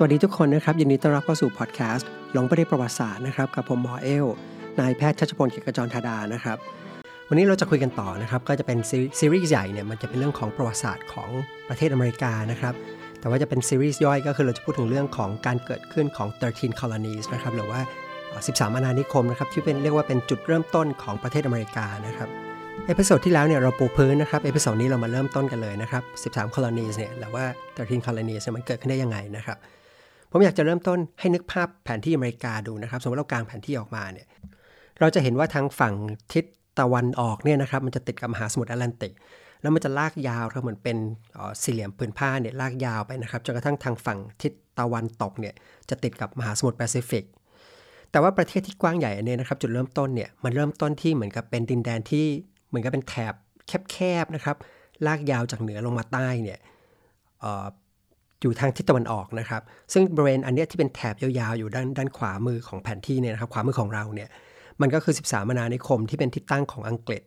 สวัสดีทุกคนนะครับยินดีต้อนรับเข้าสู่พอดแคสต์หลงประเด็นประวัติศาสตร์นะครับกับผมหมอเอลนายแพทย์ชัชพลเกียรติกจรธาดานะครับ วันนี้เราจะคุยกันต่อนะครับ ก็จะเป็นซีรีส์ใหญ่เนี่ยมันจะเป็นเรื่องของประวัติศาสตร์ของประเทศอเมริกานะครับ แต่ว่าจะเป็นซีรีส์ย่อยก็คือเราจะพูดถึงเรื่องของการเกิดขึ้นของ 13 colonies นะครับหรือว่า 13 อาณานิคมนะครับที่เป็นเรียกว่าเป็นจุดเริ่มต้นของประเทศอเมริกานะครับ episode ที่แล้วเนี่ยเราปูพื้นนะครับ episode นี้เรามาเริ่มต้นกันเลยนะครับ 13 colonies เนี่ยหรือว่า 13 colonies มันเกิดขึ้นได้ยังไงนะครับ ผมอยากจะเริ่มต้นให้นึกภาพแผนที่อเมริกาดูนะครับ สมมติเรากางแผนที่ออกมาเนี่ย เราจะเห็นว่าทางฝั่งทิศตะวันออกเนี่ยนะครับ มันจะติดกับมหาสมุทรแอตแลนติก แล้วมันจะลากยาวครับเหมือนเป็นสี่เหลี่ยมผืนผ้าเนี่ยลากยาวไปนะครับ จนกระทั่งทางฝั่งทิศตะวันตกเนี่ยจะติดกับมหาสมุทรแปซิฟิก แต่ว่าประเทศที่กว้างใหญ่อันนี้นะครับ จุดเริ่มต้นเนี่ยมันเริ่มต้นที่เหมือนกับเป็นดินแดนที่เหมือนกับเป็นแถบแคบๆนะครับ ลากยาวจากเหนือลงมาใต้เนี่ย อยู่ทางทิศตะวันออกนะครับ ซึ่งบริเวณอันนี้ที่เป็นแถบยาวๆอยู่ด้านด้านขวามือของแผนที่เนี่ยนะครับขวามือของเราเนี่ยมันก็คือ 13มนานิคมที่เป็นที่ตั้งของอังกฤษ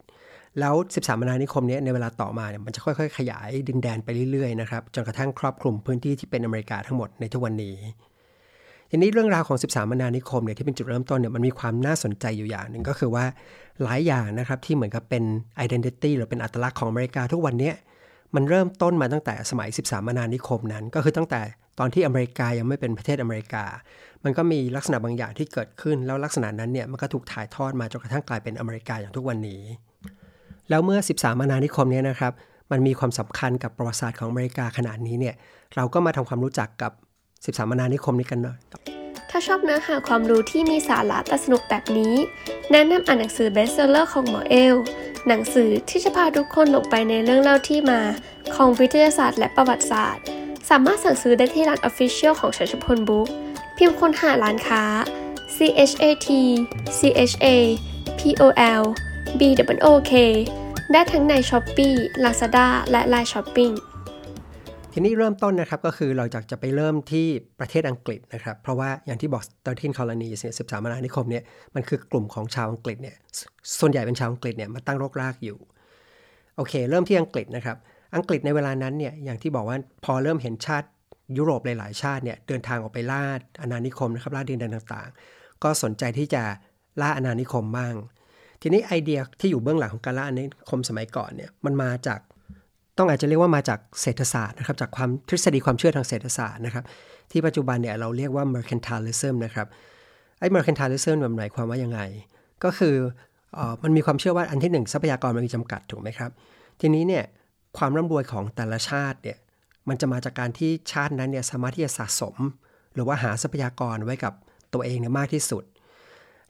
แล้ว 13มนานิคมนี้ในเวลาต่อมาเนี่ยมันจะค่อยๆ ขยายดินแดนไปเรื่อยๆนะครับจนกระทั่งครอบคลุมพื้นที่ที่เป็นอเมริกาทั้งหมดในทุกวันนี้ทีนี้เรื่องราวของ 13มนานิคมเนี่ยที่เป็นจุดเริ่มต้นเนี่ยมันมีความน่าสนใจอยู่อย่างหนึ่งก็คือว่าหลายอย่างนะครับที่เหมือนกับเป็น identity หรือเป็นอัตลักษณ์ของอเมริกาทุกวันนี้ มันเริ่มต้นมาตั้งแต่สมัย 13มานานิคมนั้น ก็คือตั้งแต่ตอนที่อเมริกายังไม่เป็นประเทศอเมริกา มันก็มีลักษณะบางอย่างที่เกิดขึ้น แล้วลักษณะนั้นเนี่ยมันก็ถูกถ่ายทอดมาจนกระทั่งกลายเป็นอเมริกาอย่างทุกวันนี้ แล้วเมื่อ 13มานานิคมนี้นะครับมันมีความสำคัญกับประวัติศาสตร์ของอเมริกาขนาดนี้เนี่ยเราก็มาทำความรู้จักกับ 13มานานิคมนี้กันหน่อย ถ้าชอบเนื้อหาความรู้ที่มีสาระแต่สนุกแบบนี้ แนะนำอ่านหนังสือ best seller ของหมอเอล หนังสือที่จะพาทุกคนลงไปในเรื่องเล่าที่มา ของวิทยาศาสตร์และประวัติศาสตร์ สามารถสั่งซื้อได้ที่ร้าน Official ของชัชพลบุ๊กพิมพ์ค้นหาร้านค้า C H A T C H A P O L B O O K ได้ทั้งใน Shopee Lazada และ Line Shopping ทีนี้เริ่มต้นนะครับก็คือเราจากจะไปเริ่มที่ประเทศอังกฤษนะครับ เพราะว่าอย่างที่บอก13 colonies เนี่ย13อาณานิคมเนี่ยมันคือกลุ่มของชาวอังกฤษเนี่ยส่วนใหญ่เป็นชาวอังกฤษเนี่ยมาตั้งรกรากอยู่โอเค เริ่มที่อังกฤษนะครับ อังกฤษในเวลานั้นเนี่ยอย่างที่บอกว่าพอเริ่มเห็นชาติยุโรปหลายๆ ชาติเนี่ยเดินทางออกไปล่าอาณานิคมนะครับล่าดินแดนต่างๆ ก็สนใจที่จะล่าอาณานิคมบ้าง ทีนี้ไอเดียที่อยู่เบื้องหลังของการล่าอาณานิคมสมัยก่อนเนี่ยมันมาจาก ต้องอาจจะเรียกว่ามาจากเศรษฐศาสตร์นะครับจากความทฤษฎีความเชื่อทางเศรษฐศาสตร์นะครับ ที่ปัจจุบันเนี่ยเราเรียกว่า mercantilism นะครับไอ้ mercantilism มันหมายความว่ายังไง ก็คืออมันมีความเชื่อว่าอันที่หนึ่งทรัพยากรมันมีจำกัดถูกไหมครับ ทีนี้เนี่ยความร่ำรวยของแต่ละชาติเนี่ยมันจะมาจากการที่ชาตินั้นเนี่ยสามารถที่จะสะสม หรือว่าหาทรัพยากรไว้กับตัวเองเนี่ยมากที่สุด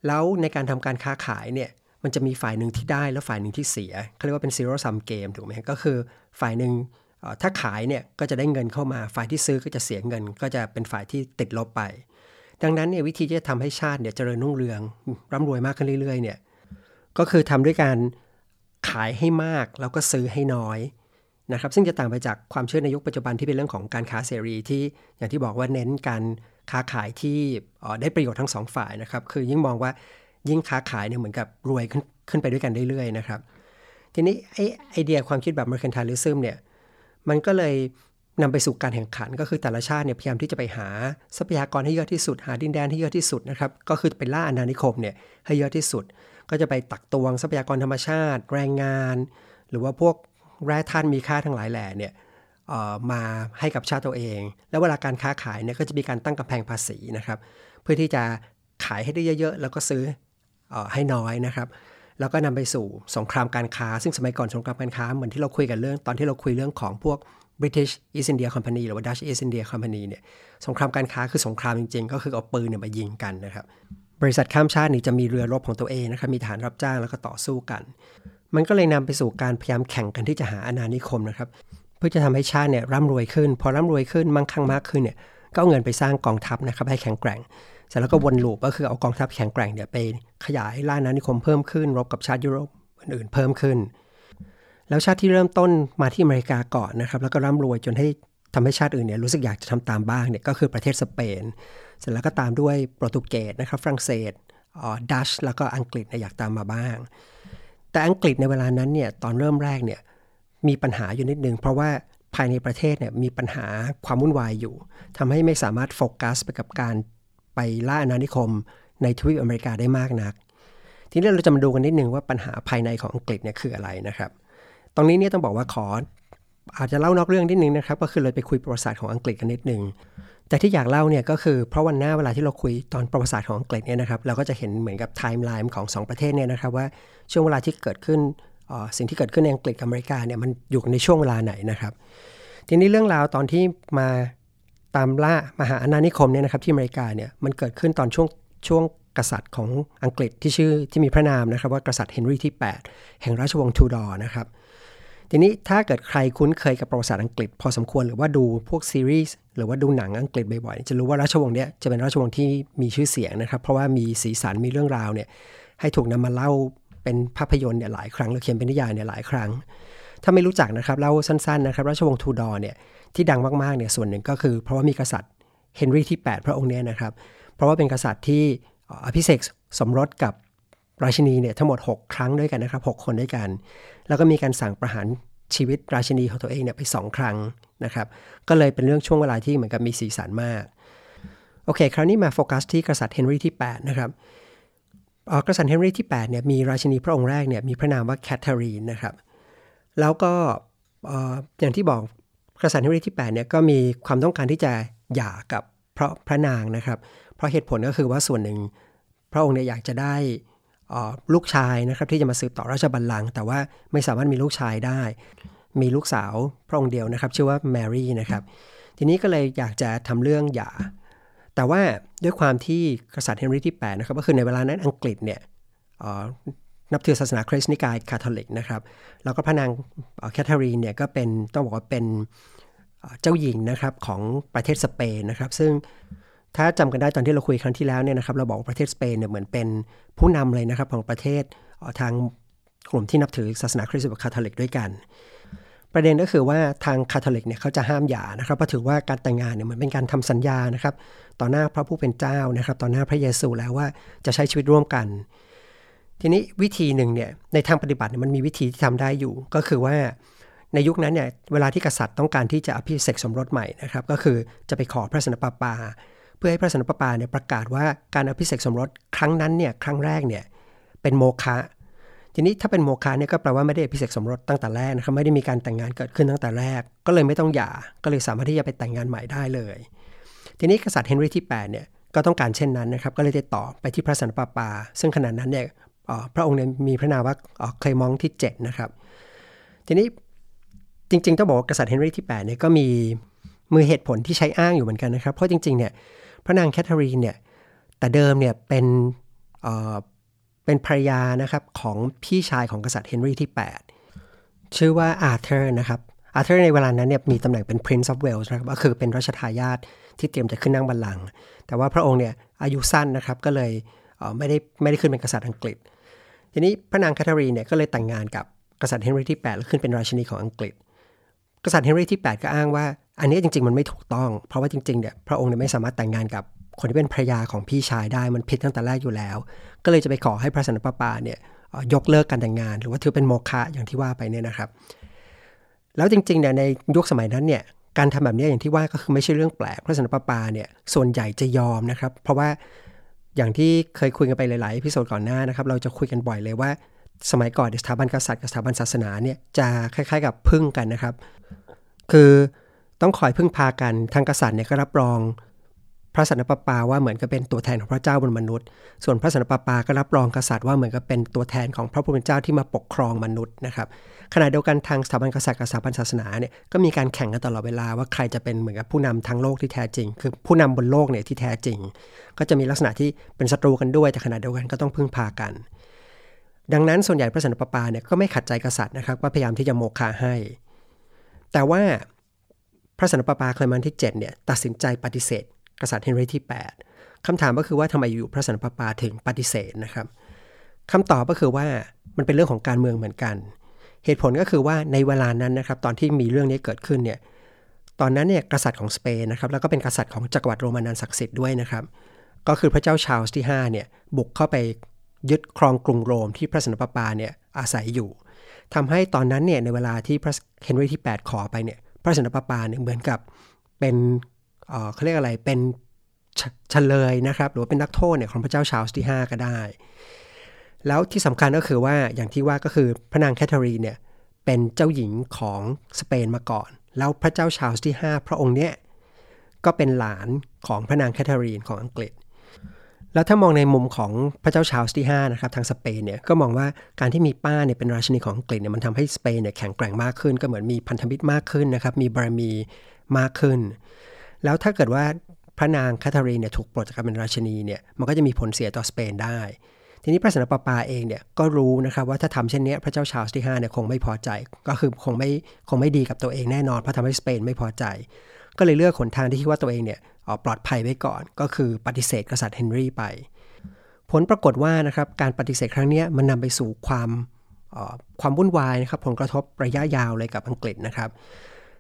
แล้วในการทำการค้าขายเนี่ย มันจะมีฝ่ายหนึ่งที่ได้แล้วฝ่ายหนึ่งที่เสียเขาเรียกว่าเป็น zero sum game ถูกไหมก็คือฝ่ายหนึ่งถ้าขายเนี่ยก็จะได้เงินเข้ามา ฝ่ายที่ซื้อก็จะเสียเงิน ก็จะเป็นฝ่ายที่ติดลบไป ดังนั้นเนี่ยวิธีที่จะทำให้ชาติเนี่ยเจริญรุ่งเรืองร่ำรวยมากขึ้นเรื่อยๆเนี่ยก็คือทำด้วยการขายให้มากแล้วก็ซื้อให้น้อยนะครับซึ่งจะต่างไปจากความเชื่อในยุคปัจจุบันที่เป็นเรื่องของการค้าเสรีที่อย่างที่บอกว่าเน้นการค้าขายที่ได้ประโยชน์ทั้งสองฝ่ายนะครับคือยิ่งมองว่า ยิ่งค้าขายเนี่ยเหมือนกับรวยขึ้นขึ้นไปด้วยกันเรื่อยๆนะครับ ทีนี้ไอไอเดียความคิดแบบ mercantilism เนี่ยมันก็เลยนำไปสู่การแข่งขันก็คือแต่ละชาติเนี่ยพยายามที่จะไปหาทรัพยากรให้เยอะที่สุด หาดินแดนที่เยอะที่สุดนะครับก็คือไปล่าอาณานิคมเนี่ยให้เยอะที่สุด ก็จะไปตักตวงทรัพยากรธรรมชาติ แรงงาน หรือว่าพวกแร่ธาตุมีค่าทั้งหลายแหล่เนี่ยมาให้กับชาติตัวเอง แล้วเวลาการค้าขายเนี่ยก็จะมีการตั้งกำแพงภาษีนะครับ เพื่อที่จะขายให้ได้เยอะๆ แล้วก็ซื้อ ให้น้อยนะครับ แล้วก็นำไปสู่สงครามการค้า ซึ่งสมัยก่อนสงครามการค้า เหมือนที่เราคุยกันเรื่องตอนที่เราคุยเรื่องของพวก British East India Company หรือว่า Dutch East India Company เนี่ยสงครามการค้าคือสงครามจริงๆ ก็คือเอาปืนเนี่ยมายิงกันนะครับ บริษัทข้ามชาตินี่จะมีเรือรบของตัวเองนะครับมีฐานรับจ้างแล้วก็ต่อสู้กัน มันก็เลยนำไปสู่การพยายามแข่งกันที่จะหาอาณานิคมนะครับเพื่อจะทำให้ชาติเนี่ยร่ำรวยขึ้น พอร่ำรวยขึ้นมั่งคั่งมากขึ้นเนี่ยก็เอาเงินไปสร้างกองทัพนะครับให้แข็งแกร่ง เสร็จแล้วก็วนลูปก็คือเอากองทัพแข็งแกร่งเนี่ยไปขยายล่านานิคมเพิ่มขึ้น รบกับชาติยุโรปอื่นๆเพิ่มขึ้น แล้วชาติที่เริ่มต้นมาที่อเมริกาก่อนนะครับ แล้วก็ร่ำรวยจนให้ทำให้ชาติอื่นเนี่ยรู้สึกอยากจะทำตามบ้างเนี่ยก็คือประเทศสเปน เสร็จแล้วก็ตามด้วยโปรตุเกสนะครับฝรั่งเศสออดัชแล้วก็อังกฤษอยากตามมาบ้าง แต่อังกฤษในเวลานั้นเนี่ยตอนเริ่มแรกเนี่ยมีปัญหาอยู่นิดนึง เพราะว่าภายในประเทศเนี่ยมีปัญหาความวุ่นวายอยู่ทำให้ไม่สามารถโฟกัสไปกับการ ล่าอาณานิคมในทวีปอเมริกาได้มากนัก ทีนี้เราจะมาดูกันนิดนึงว่าปัญหาภายในของอังกฤษเนี่ยคืออะไรนะครับ ตรงนี้เนี่ยต้องบอกว่าขออาจจะเล่านอกเรื่องนิดนึงนะครับ ก็คือเราไปคุยประวัติศาสตร์ของอังกฤษกันนิดนึงแต่ที่อยากเล่าเนี่ยก็คือเพราะวันหน้าเวลาที่เราคุยตอนประวัติศาสตร์ของอังกฤษเนี่ยนะครับเราก็จะเห็นเหมือนกับไทม์ไลน์ของ 2 ประเทศเนี่ยนะครับว่าช่วงเวลาที่เกิดขึ้นสิ่งที่เกิดขึ้นในอังกฤษกับอเมริกาเนี่ยมันอยู่ในช่วงเวลาไหนนะครับ ทีนี้เรื่องราวตอนที่มา ตามล่าหาอาณานิคมเนี่ยนะครับที่อเมริกาเนี่ยมันเกิดขึ้นตอนช่วงช่วงกษัตริย์ของอังกฤษที่ชื่อที่มีพระนามนะครับว่ากษัตริย์เฮนรี่ที่ 8 แห่งราชวงศ์ทูดอร์นะครับทีนี้ถ้าเกิดใครคุ้นเคยกับประวัติศาสตร์อังกฤษ พอสมควรหรือว่าดูพวกซีรีส์หรือว่าดูหนังอังกฤษบ่อยๆจะรู้ว่าราชวงศ์เนี้ยจะเป็นราชวงศ์ที่มีชื่อเสียงนะครับ เพราะว่ามีสีสันมีเรื่องราวเนี่ยให้ถูกนำมาเล่าเป็นภาพยนตร์เนี่ยหลายครั้งหรือเขียนเป็นนิยายเนี่ยหลายครั้ง ถ้าไม่รู้จักนะครับเล่าสั้นๆนะครับราชวงศ์ทูดอร์เนี่ยที่ดังมากๆเนี่ยส่วนหนึ่งก็คือเพราะว่ามีกษัตริย์เฮนรี่ที่ 8 พระองค์เนี่ยนะครับ เพราะว่าเป็นกษัตริย์ที่อภิเษกสมรสกับราชินีเนี่ยทั้งหมด 6 ครั้งด้วยกันนะครับ6คนด้วยกัน แล้วก็มีการสั่งประหารชีวิตราชินีของตัวเองเนี่ยไป 2 ครั้งนะครับ ก็เลยเป็นเรื่องช่วงเวลาที่เหมือนกับมีสีสันมาก โอเค คราวนี้มาโฟกัสที่กษัตริย์เฮนรี่ที่ 8 นะครับกษัตริย์เฮนรี่ที่8เนี่ยมีราชินีพระองค์แรกเนี่ยมีพระนามว่าแคทเธอรีนนะครับ แล้วก็อย่างที่บอกกษัตริย์เฮนรี่ที่8เนี่ยก็มีความต้องการที่จะหย่ากับพระพระนางนะครับ เพราะเหตุผลก็คือว่าส่วนหนึ่งพระองค์เนี่ยอยากจะได้ลูกชายนะครับที่จะมาสืบต่อราชบัลลังก์แต่ว่าไม่สามารถมีลูกชายได้ มีลูกสาวพระองค์เดียวนะครับ ชื่อว่าแมรี่นะครับ ทีนี้ก็เลยอยากจะทำเรื่องหย่า แต่ว่าด้วยความที่กษัตริย์เฮนรี่ที่8นะครับก็คือในเวลานั้นอังกฤษเนี่ย นับถือศาสนาคริสต์นิกายคาทอลิกนะครับ แล้วก็พระนางแคทเธอรีนเนี่ยก็เป็นต้องบอกว่าเป็นเจ้าหญิงนะครับของประเทศสเปนนะครับ ซึ่งถ้าจำกันได้ตอนที่เราคุยครั้งที่แล้วเนี่ยนะครับเราบอกว่าประเทศสเปนเนี่ยเหมือนเป็นผู้นำเลยนะครับของประเทศทางกลุ่มที่นับถือศาสนาคริสต์กับคาทอลิกด้วยกัน ประเด็นก็คือว่าทางคาทอลิกเนี่ยเขาจะห้ามหย่านะครับเพราะถือว่าการแต่งงานเนี่ยเหมือนเป็นการทำสัญญานะครับ ต่อหน้าพระผู้เป็นเจ้านะครับ ต่อหน้าพระเยซูแล้วว่าจะใช้ชีวิตร่วมกัน ทีนี้วิธีหนึ่งเนี่ยในทางปฏิบัติมันมีวิธีที่ทำได้อยู่ ก็คือว่าในยุคนั้นเนี่ยเวลาที่กษัตริย์ต้องการที่จะอภิเษกสมรสใหม่นะครับก็คือจะไปขอพระสนปาปาพื่อให้พระสนตะปาเนี่ยประกาศว่าการอภิเษกสมรสครั้งนั้นเนี่ยครั้งแรกเนี่ยเป็นโมฆะทีนี้ถ้าเป็นโมฆะเนี่ยก็แปลว่าไม่ได้อภิเษกสมรสตั้งแต่แรกนะครับไม่ได้มีการแต่งงานเกิดขึ้นตั้งแต่แรก ก็เลยไม่ต้องหย่าก็เลยสามารถที่จะไปแต่งงานใหม่ได้เลย ทีนี้กษัตริย์เฮนรี่ที่8เนี่ยก็ต้องการเช่นนั้นนะครับก็เลยติดต่อไปที่พระสันตปาปา ซึ่งขณะนั้นเนี่ย พระองค์เนี่ยมีพระนามว่าเคลเมนต์ที่7นะครับ ทีนี้จริง ๆ ต้องบอกว่ากษัตริย์เฮนรี่ที่8เนี่ยก็มีมีเหตุผลที่ใช้อ้างอยู่เหมือนกันนะครับ เพราะจริงๆเนี่ยพระนางแคทเธอรีนเนี่ยแต่เดิมเนี่ยเป็นเป็นภรรยานะครับของพี่ชายของกษัตริย์เฮนรี่ที่ 8 ชื่อว่าอาร์เธอร์นะครับอาร์เธอร์ในเวลานั้นเนี่ยมีตำแหน่งเป็น Prince of Wales นะครับก็คือเป็นรัชทายาทที่เตรียมจะขึ้นนั่งบัลลังก์แต่ว่าพระองค์เนี่ยอายุสั้นนะครับก็เลยไม่ได้ไม่ได้ขึ้นเป็นกษัตริย์อังกฤษ ทีนี้พระนางแคทเธอรีนเนี่ยก็เลยแต่งงานกับกษัตริย์เฮนรีที่ 8 แล้วขึ้นเป็นราชินีของอังกฤษ กษัตริย์เฮนรีที่ 8 ก็อ้างว่า อันนี้จริง ๆ มันไม่ถูกต้อง เพราะว่าจริงๆเนี่ยพระองค์เนี่ยไม่สามารถแต่งงานกับคนที่เป็นภรรยาของพี่ชายได้มันผิดตั้งแต่แรกอยู่แล้ว ก็เลยจะไปขอให้พระสันตะปาปาเนี่ยยกเลิกการแต่งงาน หรือว่าถือเป็นโมฆะอย่างที่ว่าไปเนี่ยนะครับ แล้วจริงๆเนี่ยในยุคสมัยนั้นเนี่ยการทำแบบนี้อย่างที่ว่าก็คือไม่ใช่เรื่องแปลกพระสันตะปาปาเนี่ยส่วนใหญ่จะยอมนะครับ เพราะว่า อย่างที่เคยคุยกันไปหลายๆพิโซดก่อนหน้านะครับ เราจะคุยกันบ่อยเลยว่า สมัยก่อนสถาบันกษัตริย์กับสถาบันศาสนาเนี่ยจะคล้ายๆ กับพึ่งกันนะครับ คือต้องคอยพึ่งพากันทางกษัตริย์เนี่ยก็รับรอง พระสันตะปปาว่าเหมือนกับเป็นตัวแทนของพระเจ้าบนมนุษย์ ส่วนพระสันตะปปาก็รับรองกษัตริย์ว่าเหมือนกับเป็นตัวแทนของพระผู้เป็นเจ้าที่มาปกครองมนุษย์นะครับ ขณะเดียวกันทางสถาบันกษัตริย์กับสถาบันศาสนาเนี่ยก็มีการแข่งกันตลอดเวลาว่าใครจะเป็นเหมือนกับผู้นำทางโลกที่แท้จริง คือผู้นำบนโลกเนี่ยที่แท้จริง ก็จะมีลักษณะที่เป็นศัตรูกันด้วย แต่ขณะเดียวกันก็ต้องพึ่งพากัน ดังนั้นส่วนใหญ่พระสันตะปปาเนี่ยก็ไม่ขัดใจกษัตริย์นะครับว่าพยายามที่จะโมฆะให้ แต่ว่าพระสันตะปปาเคลมันที่7เนี่ยตัดสินใจปฏิเสธ กษัตริย์เฮนรีที่ 8คำถามก็คือว่าทำไมอยู่พระสันตะปาปาถึงปฏิเสธนะครับคำตอบก็คือว่ามันเป็นเรื่องของการเมืองเหมือนกัน เหตุผลก็คือว่าในเวลานั้นนะครับตอนที่มีเรื่องนี้เกิดขึ้นเนี่ยตอนนั้นเนี่ยกษัตริย์ของสเปนนะครับแล้วก็เป็นกษัตริย์ของจักรวรรดิโรมันันศักดิ์สิทธิ์ด้วยนะครับก็คือพระเจ้าชาลส์ที่5เนี่ยบุกเข้าไปยึดครองกรุงโรมที่พระสันตะปาปาเนี่ยอาศัยอยู่ทำให้ตอนนั้นเนี่ยในเวลาที่พระเฮนรีที่ 8 ขอไปเนี่ยพระสันตะปาปาเนี่ยเหมือนกับเป็น เขาเรียกอะไรเป็นเชลยนะครับ หรือว่าเป็นนักโทษเนี่ยของพระเจ้าชาลส์ที่ 5 ก็ได้ แล้วที่สำคัญก็คือว่าอย่างที่ว่าก็คือพระนางแคทเธอรีนเนี่ยเป็นเจ้าหญิงของสเปนมาก่อน แล้วพระเจ้าชาลส์ที่ 5 พระองค์เนี่ยก็เป็นหลานของพระนางแคทเธอรีนของอังกฤษ แล้วถ้ามองในมุมของพระเจ้าชาลส์ที่5นะครับทางสเปนเนี่ยก็มองว่าการที่มีป้าเนี่ยเป็นราชินีของอังกฤษเนี่ยมันทำให้สเปนเนี่ยแข็งแกร่งมากขึ้น ก็เหมือนมีพันธมิตรมากขึ้นนะครับมีบารมีมากขึ้น แล้วถ้าเกิดว่าพระนางแคทเธอรีนเนี่ยถูกปลดจากการเป็นราชินีเนี่ยมันก็จะมีผลเสียต่อสเปนได้ ทีนี้พระสันตะปาปาเองเนี่ยก็รู้นะครับว่าถ้าทำเช่นนี้พระเจ้าชาลส์ที่5เนี่ยคงไม่พอใจ ก็คือคงไม่คงไม่ดีกับตัวเองแน่นอนเพราะทำให้สเปนไม่พอใจ ก็เลยเลือกหนทางที่คิดว่าตัวเองเนี่ยปลอดภัยไว้ก่อน ก็คือปฏิเสธกษัตริย์เฮนรี่ไป ผลปรากฏว่านะครับการปฏิเสธครั้งนี้มันนำไปสู่ความความวุ่นวายนะครับผลกระทบระยะยาวเลยกับอังกฤษนะครับ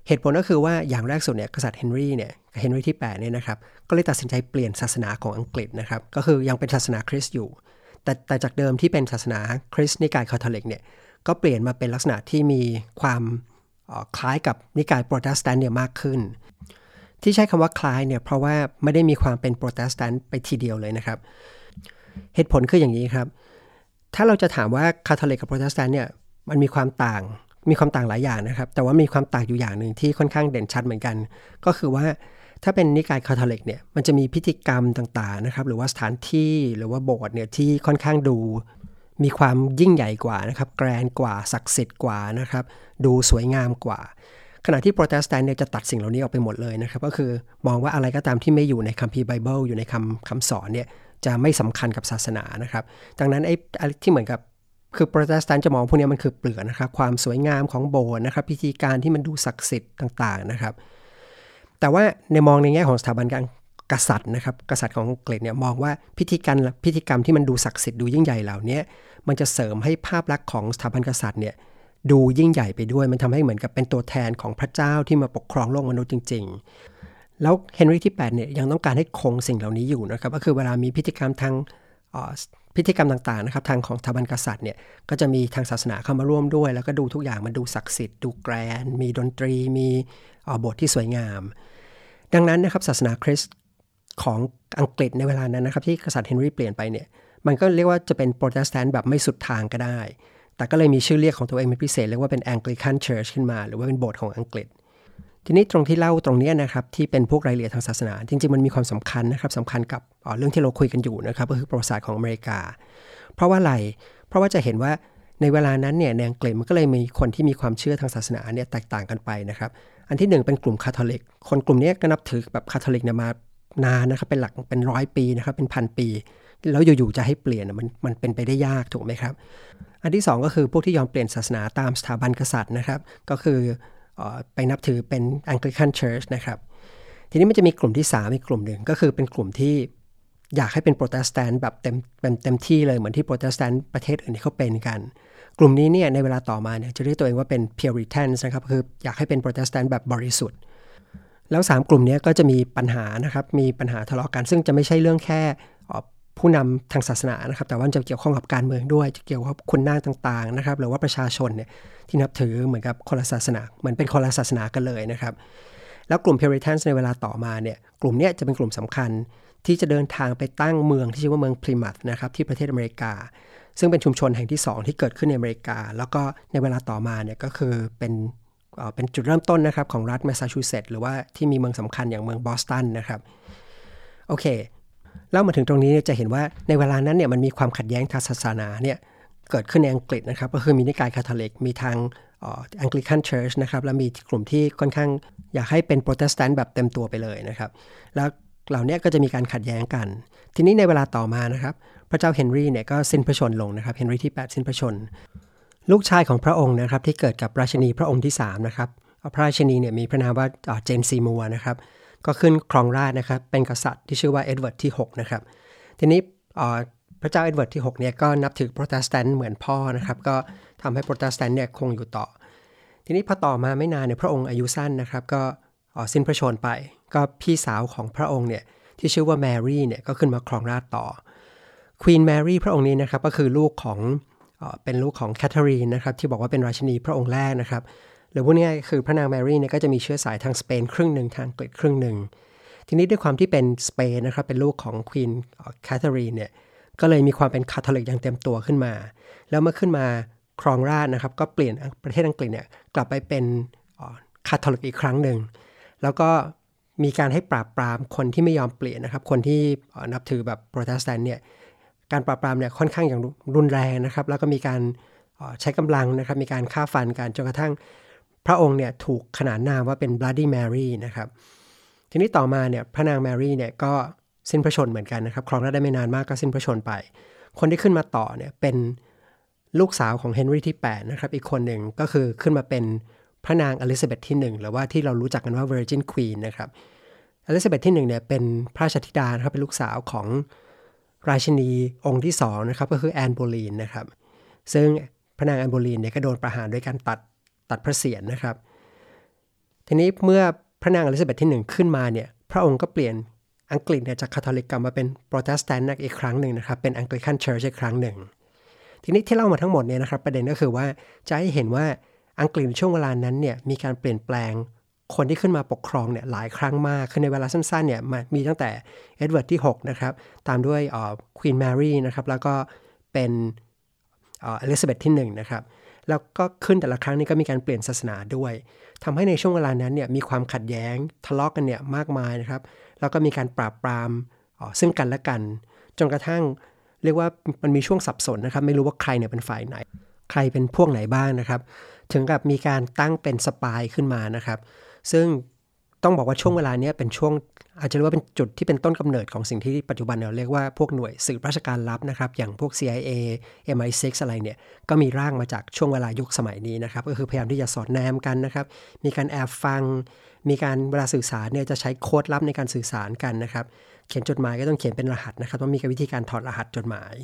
เหตุผลก็คือว่าอย่างแรกสุดเนี่ยกษัตริย์เฮนรี่เนี่ยเฮนรี่ที่8เนี่ยนะครับก็เลยตัดสินใจเปลี่ยนศาสนาของอังกฤษนะครับก็คือยังเป็นศาสนาคริสต์อยู่ แต่แต่จากเดิมที่เป็นศาสนาคริสต์นิกายคาทอลิกเนี่ยก็เปลี่ยนมาเป็นลักษณะที่มีความคล้ายกับนิกายโปรเตสแตนต์เนี่ยมากขึ้น ที่ใช้คำว่าคล้ายเนี่ยเพราะว่าไม่ได้มีความเป็นโปรเตสแตนต์ไปทีเดียวเลยนะครับ เหตุผลคืออย่างนี้ครับ ถ้าเราจะถามว่าคาทอลิกกับโปรเตสแตนต์เนี่ยมันมีความต่าง มีความต่างหลายอย่างนะครับ แต่ว่ามีความต่างอยู่อย่างหนึ่งที่ค่อนข้างเด่นชัดเหมือนกัน ก็คือว่าถ้าเป็นนิกายคาทอลิกเนี่ยมันจะมีพิธีกรรมต่างๆนะครับ หรือว่าสถานที่หรือว่าโบสถ์เนี่ยที่ค่อนข้างดู มีความยิ่งใหญ่กว่านะครับ grand กว่าศักดิ์สิทธิ์กว่านะครับ ดูสวยงามกว่า ขณะที่โปรเตสแตนต์เนี่ยจะตัดสิ่งเหล่านี้ออกไปหมดเลยนะครับ ก็คือมองว่าอะไรก็ตามที่ไม่อยู่ในคัมภีร์ไบเบิลอยู่ในคำคำสอนเนี่ยจะไม่สำคัญกับศาสนานะครับ ดังนั้นไอ้ที่เหมือนกับ คือโปรเตสแตนต์จะมองพวกนี้มันคือเปลือกนะครับ ความสวยงามของโบสถ์นะครับ พิธีการที่มันดูศักดิ์สิทธิ์ต่างๆนะครับ แต่ว่าในมองในแง่ของสถาบันการกษัตริย์นะครับ กษัตริย์ของอังกฤษเนี่ยมองว่าพิธีการพิธีกรรมที่มันดูศักดิ์สิทธิ์ดูยิ่งใหญ่เหล่านี้มันจะเสริมให้ภาพลักษณ์ของสถาบันกษัตริย์เนี่ยดูยิ่งใหญ่ไปด้วย มันทำให้เหมือนกับเป็นตัวแทนของพระเจ้าที่มาปกครองโลกมนุษย์จริง ๆ แล้วเฮนรี่ที่8เนี่ยยังต้องการให้คงสิ่งเหล่านี้อยู่นะครับ ก็คือเวลามีพิธีกรรมทาง พิธีกรรมต่างๆนะครับทางของสถาบันกษัตริย์เนี่ยก็จะมีทางศาสนาเข้ามาร่วมด้วย แล้วก็ดูทุกอย่างมันดูศักดิ์สิทธิ์ดู grand มีดนตรี มีโบสถ์ที่สวยงาม ดังนั้นนะครับศาสนาคริสต์ของอังกฤษในเวลานั้นนะครับที่กษัตริย์เฮนรี่เปลี่ยนไปเนี่ยมันก็เรียกว่าจะเป็นโปรเตสแตนต์แบบไม่สุดทางก็ได้ แต่ก็เลยมีชื่อเรียกของตัวเองเป็นพิเศษเรียกว่าเป็น Anglican Church ขึ้นมา หรือว่าเป็นโบสถ์ของอังกฤษ ทีนี้ตรงที่เล่าตรงนี้นะครับที่เป็นพวกรายละเอียดทางศาสนา จริง ๆ มันมีความสำคัญนะครับสำคัญกับเรื่องที่เราคุยกันอยู่นะครับก็คือประวัติศาสตร์ของอเมริกา เพราะว่าอะไร เพราะว่าจะเห็นว่าในเวลานั้นเนี่ยในอังกฤษมันก็เลยมีคนที่มีความเชื่อทางศาสนาเนี่ยแตกต่างกันไปนะครับ อันที่หนึ่งเป็นกลุ่มคาทอลิก คนกลุ่มนี้ก็นับถือแบบคาทอลิกเนี่ยมานานนะครับเป็นหลักเป็นร้อยปีนะครับเป็นพันปีแล้วอยู่ๆจะให้เปลี่ยนมันมันเป็นไปได้ยากถูกไหมครับ อันที่ 2 ก็คือพวกที่ยอมเปลี่ยนศาสนาตามสถาบันกษัตริย์นะครับ ก็คือ ไปนับถือเป็น Anglican Church นะครับ ทีนี้มันจะมีกลุ่มที่ 3 อีกกลุ่มหนึ่งก็คือเป็นกลุ่มที่อยากให้เป็นโปรเตสแตนต์แบบเต็มเป็นเต็มที่เลยเหมือนที่โปรเตสแตนต์ประเทศอื่นที่เขาเป็นกัน กลุ่มนี้เนี่ยในเวลาต่อมาเนี่ยจะเรียกตัวเองว่าเป็น Puritans นะครับคืออยากให้เป็นโปรเตสแตนต์แบบบริสุทธิ์แล้ว 3 กลุ่มนี้ก็จะมีปัญหานะครับ มีปัญหาทะเลาะกัน ซึ่งจะไม่ใช่เรื่องแค่ ผู้นำทางศาสนานะครับ แต่ว่าจะเกี่ยวข้องกับการเมืองด้วย จะเกี่ยวกับขุนนางต่างๆนะครับ หรือว่าประชาชนเนี่ยที่นับถือเหมือนกับคนละศาสนาเหมือนเป็นคนละศาสนากันเลยนะครับ แล้วกลุ่ม Puritans ในเวลาต่อมาเนี่ยกลุ่มนี้จะเป็นกลุ่มสำคัญที่จะเดินทางไปตั้งเมืองที่ชื่อว่าเมืองพลีมัธนะครับที่ประเทศอเมริกา ซึ่งเป็นชุมชนแห่งที่ 2 ที่เกิดขึ้นในอเมริกา แล้วก็ในเวลาต่อมาเนี่ยก็คือเป็นเป็นจุดเริ่มต้นนะครับของรัฐแมสซาชูเซตส์หรือว่าที่มีเมืองสำคัญอย่างเมืองบอสตันนะครับโอเค เล่ามาถึงตรงนี้จะเห็นว่าในเวลานั้นเนี่ยมันมีความขัดแย้งทางศาสนาเนี่ยเกิดขึ้นในอังกฤษนะครับ ก็คือมีนิกายคาทอลิก มีทาง Anglican Church นะครับ แล้วมีกลุ่มที่ค่อนข้างอยากให้เป็นโปรเตสแตนต์แบบเต็มตัวไปเลยนะครับ แล้วเหล่านี้ก็จะมีการขัดแย้งกัน ทีนี้ในเวลาต่อมานะครับ พระเจ้าเฮนรี่เนี่ยก็สิ้นพระชนม์ลงนะครับ เฮนรี่ที่ 8 สิ้นพระชนม์ ลูกชายของพระองค์นะครับที่เกิดกับราชินีพระองค์ที่3นะครับพระราชินีเนี่ยมีพระนามว่าเจนซีมัวร์นะครับ ก็ขึ้นครองราชย์นะครับ เป็นกษัตริย์ที่ชื่อว่าเอ็ดเวิร์ดที่6นะครับ ทีนี้พระเจ้าเอ็ดเวิร์ดที่6เนี่ยก็นับถือโปรเตสแตนต์เหมือนพ่อนะครับ ก็ทำให้โปรเตสแตนต์เนี่ยคงอยู่ต่อ ทีนี้พอต่อมาไม่นานเนี่ยพระองค์อายุสั้นนะครับ ก็สิ้นพระชนม์ไป ก็พี่สาวของพระองค์เนี่ยที่ชื่อว่าแมรี่เนี่ยก็ขึ้นมาครองราชย์ต่อควีนแมรี่พระองค์นี้นะครับก็คือลูกของเป็นลูกของแคทเธอรีนนะครับที่บอกว่าเป็นราชินีพระองค์แรกนะครับ หรือพวกนี้คือพระนางแมรี่เนี่ยก็จะมีเชื้อสายทางสเปนครึ่งหนึ่งทางอังกฤษครึ่งหนึ่ง ทีนี้ด้วยความที่เป็นสเปนนะครับเป็นลูกของควีนแคทเธอรีนเนี่ยก็เลยมีความเป็นคาทอลิกอย่างเต็มตัวขึ้นมา แล้วเมื่อขึ้นมาครองราชย์นะครับก็เปลี่ยนประเทศอังกฤษเนี่ยกลับไปเป็นคาทอลิกอีกครั้งหนึ่ง แล้วก็มีการให้ปราบปรามคนที่ไม่ยอมเปลี่ยนนะครับ คนที่นับถือแบบโปรเตสแตนต์เนี่ยการปราบปรามเนี่ยค่อนข้างอย่างรุนแรงนะครับ แล้วก็มีการใช้กำลังนะครับ มีการฆ่าฟันกันจนกระทั่ง พระองค์เนี่ยถูกขนานนามว่าเป็น Bloody Mary นะครับ ทีนี้ต่อมาเนี่ยพระนางแมรี่เนี่ยก็สิ้นพระชนเหมือนกันนะครับ ครองราชได้ไม่นานมากก็สิ้นพระชนไป คนที่ขึ้นมาต่อเนี่ยเป็นลูกสาวของเฮนรี่ที่ 8 นะครับ อีกคนหนึ่งก็คือขึ้นมาเป็นพระนางอลิซาเบธที่ 1 หรือว่าที่เรารู้จักกันว่า Virgin Queen นะครับอลิซาเบธที่1เนี่ยเป็นพระราชธิดานะครับเป็นลูกสาวของราชินีองค์ที่2นะครับก็คือแอนโบลีนนะครับซึ่งพระนางแอนโบลีนเนี่ยก็โดนประหารด้วยการตัด ตัดพระเศียรนะครับ ทีนี้เมื่อพระนางอลิซาเบธที่ 1 ขึ้นมาเนี่ยพระองค์ก็เปลี่ยนอังกฤษเนี่ยจากคาทอลิกกลับมาเป็นโปรเตสแตนต์อีกครั้งหนึ่งนะครับเป็น Anglican Church อีกครั้งหนึ่ง ทีนี้ที่เล่ามาทั้งหมดเนี่ยนะครับประเด็นก็คือว่าจะให้เห็นว่าอังกฤษในช่วงเวลานั้นเนี่ยมีการเปลี่ยนแปลงคนที่ขึ้นมาปกครองเนี่ยหลายครั้งมากคือในเวลาสั้นๆเนี่ยมีตั้งแต่เอ็ดเวิร์ดที่ 6 นะครับ ตามด้วยควีนแมรี่นะครับ แล้วก็เป็นอลิซาเบธที่1นะครับ แล้วก็ขึ้นแต่ละครั้งนี้ก็มีการเปลี่ยนศาสนาด้วยทำให้ในช่วงเวลานั้นเนี่ยมีความขัดแย้งทะเลาะกกันเนี่ยมากมายนะครับ แล้วก็มีการปราบปรามซึ่งกันและกัน จนกระทั่งเรียกว่ามันมีช่วงสับสนนะครับ ไม่รู้ว่าใครเนี่ยเป็นฝ่ายไหน ใครเป็นพวกไหนบ้างนะครับ ถึงกับมีการตั้งเป็นสปายขึ้นมานะครับ ซึ่ง ต้องบอกว่าช่วงเวลานี้เป็นช่วงอาจจะเรียกว่าเป็นจุดที่เป็นต้นกำเนิดของสิ่งที่ปัจจุบันเราเรียกว่าพวกหน่วยสืบราชการลับนะครับ อย่างพวก CIA MI6 อะไรเนี่ย ก็มีร่างมาจากช่วงเวลายุคสมัยนี้นะครับ ก็คือพยายามที่จะสอดแนมกันนะครับ มีการแอบฟัง มีการเวลาสื่อสารเนี่ยจะใช้โค้ดลับในการสื่อสารกันนะครับ เขียนจดหมายก็ต้องเขียนเป็นรหัสนะครับต้องมีวิธีการถอดรหัสจดหมาย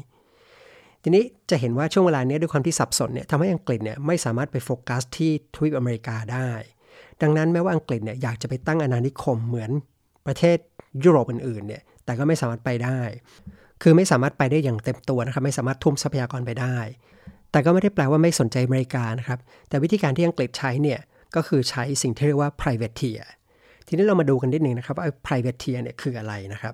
ทีนี้จะเห็นว่าช่วงเวลานี้ด้วยความที่สับสนเนี่ยทำให้อังกฤษเนี่ยไม่สามารถไปโฟกัสที่ทวีปอเมริกาได้ ดังนั้นแม้ว่าอังกฤษเนี่ยอยากจะไปตั้งอาณานิคมเหมือนประเทศยุโรปอื่นๆเนี่ยแต่ก็ไม่สามารถไปได้ คือไม่สามารถไปได้อย่างเต็มตัวนะครับไม่สามารถทุ่มทรัพยากรไปได้ แต่ก็ไม่ได้แปลว่าไม่สนใจอเมริกานะครับแต่วิธีการที่อังกฤษใช้เนี่ยก็คือใช้สิ่งที่เรียกว่า privateer ทีนี้เรามาดูกันนิดหนึ่งนะครับว่า privateer เนี่ยคืออะไรนะครับ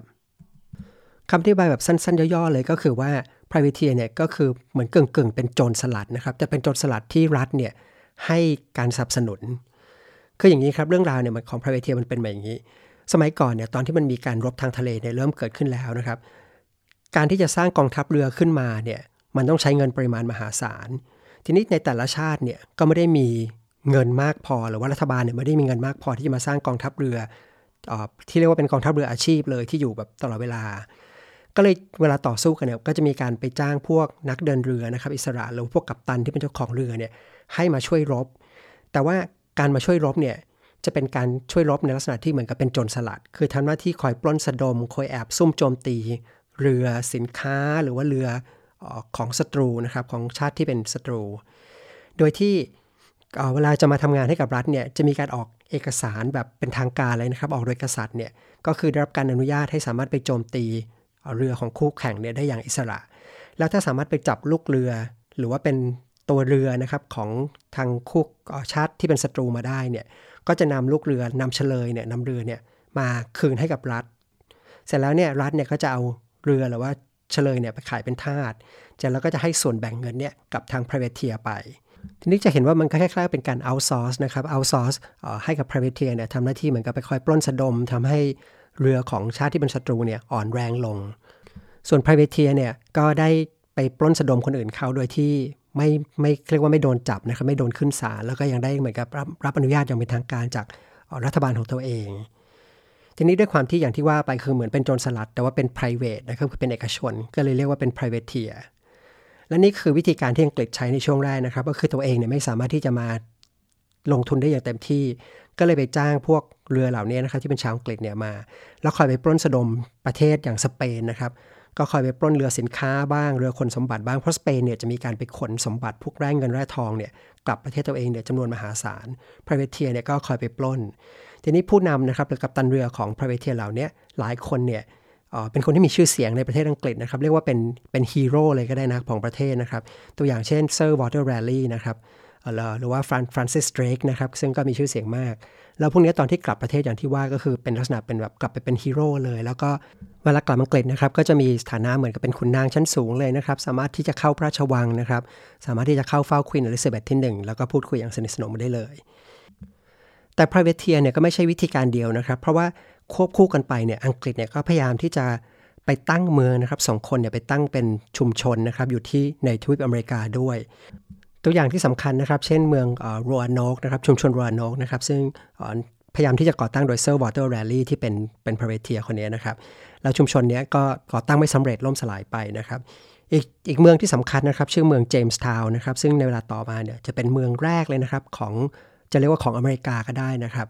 คำอธิบายแบบสั้นๆ ย่อๆ เลยก็คือว่า privateer เนี่ยก็คือเหมือนกึ่งๆ เป็นโจรสลัดนะครับจะเป็นโจรสลัดที่รัฐเนี่ยให้การสนับสนุน คืออย่างนี้ครับเรื่องราวเนี่ยมันของ privateer มันเป็นแบบอย่างนี้ สมัยก่อนเนี่ยตอนที่มันมีการรบทางทะเลเนี่ยเริ่มเกิดขึ้นแล้วนะครับ การที่จะสร้างกองทัพเรือขึ้นมาเนี่ยมันต้องใช้เงินปริมาณมหาศาล ทีนี้ในแต่ละชาติเนี่ยก็ไม่ได้มีเงินมากพอหรือว่ารัฐบาลเนี่ยไม่ได้มีเงินมากพอที่จะมาสร้างกองทัพเรืออที่เรียกว่าเป็นกองทัพเรืออาชีพเลยที่อยู่แบบตลอดเวลา ก็เลยเวลาต่อสู้กันเนี่ยก็จะมีการไปจ้างพวกนักเดินเรือนะครับอิสระหรือพวกกัปตันที่เป็นเจ้าของเรือเนี่ยให้มาช่วยรบ แต่ว่า การมาช่วยรบเนี่ยจะเป็นการช่วยรบในลักษณะที่เหมือนกับเป็นโจรสลัด คือทำหน้าที่คอยปล้นสะดม คอยแอบซุ่มโจมตี เรือสินค้าหรือว่าเรือของศัตรูนะครับของชาติที่เป็นศัตรู โดยที่เวลาจะมาทำงานให้กับรัฐเนี่ยจะมีการออกเอกสารแบบเป็นทางการเลยนะครับ ออกโดยกษัตริย์เนี่ยก็คือได้รับการอนุญาตให้สามารถไปโจมตีเรือของคู่แข่งเนี่ยได้อย่างอิสระ แล้วถ้าสามารถไปจับลูกเรือ หรือว่าเป็น ตัวเรือนะครับของทางคู่ชาติที่เป็นศัตรูมาได้เนี่ยก็จะนำลูกเรือนำเฉลยเนี่ยนำเรือเนี่ยมาคืนให้กับรัฐ เสร็จแล้วเนี่ยรัฐเนี่ยก็จะเอาเรือหรือว่าเฉลยเนี่ยไปขายเป็นทาสเสร็จแล้วก็จะให้ส่วนแบ่งเงินเนี่ยกับทาง privateer ไป ทีนี้จะเห็นว่ามันก็คล้ายๆเป็นการ outsource นะครับ outsource ให้กับ privateer เนี่ยทำหน้าที่เหมือนกับไปคอยปล้นสะดมทำให้เรือของชาติที่เป็นศัตรูเนี่ยอ่อนแรงลง ส่วน privateer เนี่ยก็ได้ไปปล้นสะดมคนอื่นเขาโดยที่ ไม่ไม่เรียกว่าไม่โดนจับนะครับไม่โดนขึ้นศาลแล้วก็ยังได้เหมือนกับรับรับอนุญาตอย่างเป็นทางการจากรัฐบาลของตัวเอง ทีนี้ด้วยความที่อย่างที่ว่าไปคือเหมือนเป็นโจรสลัด แต่ว่าเป็น private นะครับคือเป็นเอกชน ก็เลยเรียกว่าเป็น privateer และนี่คือวิธีการที่อังกฤษใช้ในช่วงแรกนะครับ ก็คือตัวเองเนี่ยไม่สามารถที่จะมาลงทุนได้อย่างเต็มที่ ก็เลยไปจ้างพวกเรือเหล่านี้นะครับที่เป็นชาวอังกฤษเนี่ยมา แล้วคอยไปปล้นสะดมประเทศอย่างสเปนนะครับ ก็คอยไปปล้นเรือสินค้าบ้างเรือขนสมบัติบ้างเพราะสเปนเนี่ยจะมีการไปขนสมบัติพวกแร่เงินแร่ทองเนี่ยกลับประเทศตัวเองเนี่ยจำนวนมหาศาล privateer เนี่ยก็คอยไปปล้น ทีนี้ผู้นำนะครับหรือกัปตันเรือของ privateer เหล่านี้หลายคนเนี่ยเป็นคนที่มีชื่อเสียงในประเทศอังกฤษนะครับ เรียกว่าเป็นเป็นฮีโร่เลยก็ได้นะของประเทศนะครับ ตัวอย่างเช่นเซอร์วอลเตอร์ราลีนะครับหรือว่าฟรานซิสเดรกนะครับซึ่งก็มีชื่อเสียงมาก แล้วพวกนี้ตอนที่กลับประเทศอย่างที่ว่าก็คือเป็นลักษณะเป็นแบบกลับไปเป็นฮีโร่เลย แล้วก็เวลากลับอังกฤษนะครับก็จะมีฐานะเหมือนกับเป็นขุนนางชั้นสูงเลยนะครับ สามารถที่จะเข้าพระราชวังนะครับ สามารถที่จะเข้าเฝ้าควีนอลิซาเบธที่ 1 แล้วก็พูดคุยอย่างสนิทสนมได้เลย แต่ privateer เนี่ยก็ไม่ใช่วิธีการเดียวนะครับ เพราะว่าควบคู่กันไปเนี่ยอังกฤษเนี่ยก็พยายามที่จะไปตั้งเมืองนะครับส่งคนเนี่ยไปตั้งเป็นชุมชนนะครับอยู่ที่ในทวีปอเมริกาด้วย ตัวอย่างที่สำคัญนะครับ เช่นเมืองโรอาโนคนะครับชุมชนโรอาโนคนะครับ ซึ่งพยายามที่จะก่อตั้งโดยเซอร์วอลเตอร์ราลีที่เป็นเป็น privateer คนนี้นะครับ แล้วชุมชนนี้ก็ก่อตั้งไม่สำเร็จล่มสลายไปนะครับ อีกอีกเมืองที่สำคัญนะครับ ชื่อเมืองเจมส์ทาวน์นะครับ ซึ่งในเวลาต่อมาเนี่ยจะเป็นเมืองแรกเลยนะครับของจะเรียกว่าของอเมริกาก็ได้นะครับ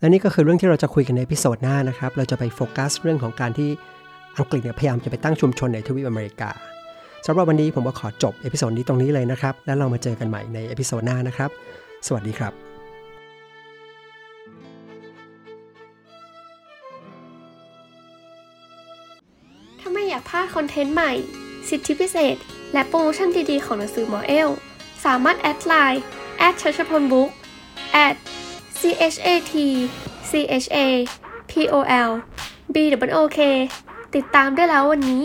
และนี่ก็คือเรื่องที่เราจะคุยกันใน episode หน้านะครับ เราจะไปโฟกัสเรื่องของการที่อังกฤษเนี่ยพยายามจะไปตั้งชุมชนในทวีปอเมริกา สำหรับวันนี้ผมก็ขอจบ episode นี้ตรงนี้เลยนะครับ แล้วเรามาเจอกันใหม่ใน episode หน้านะครับ สวัสดีครับถ้าไม่อยากพลาดคอนเทนต์ใหม่ สิทธิพิเศษ และโปรโมชั่นดีๆ ของหนังสือหมอเอ้ว สามารถแอดไลน์ at ชัชพลบุ๊ก at chat cha pol b o k ติดตามได้แล้ววันนี้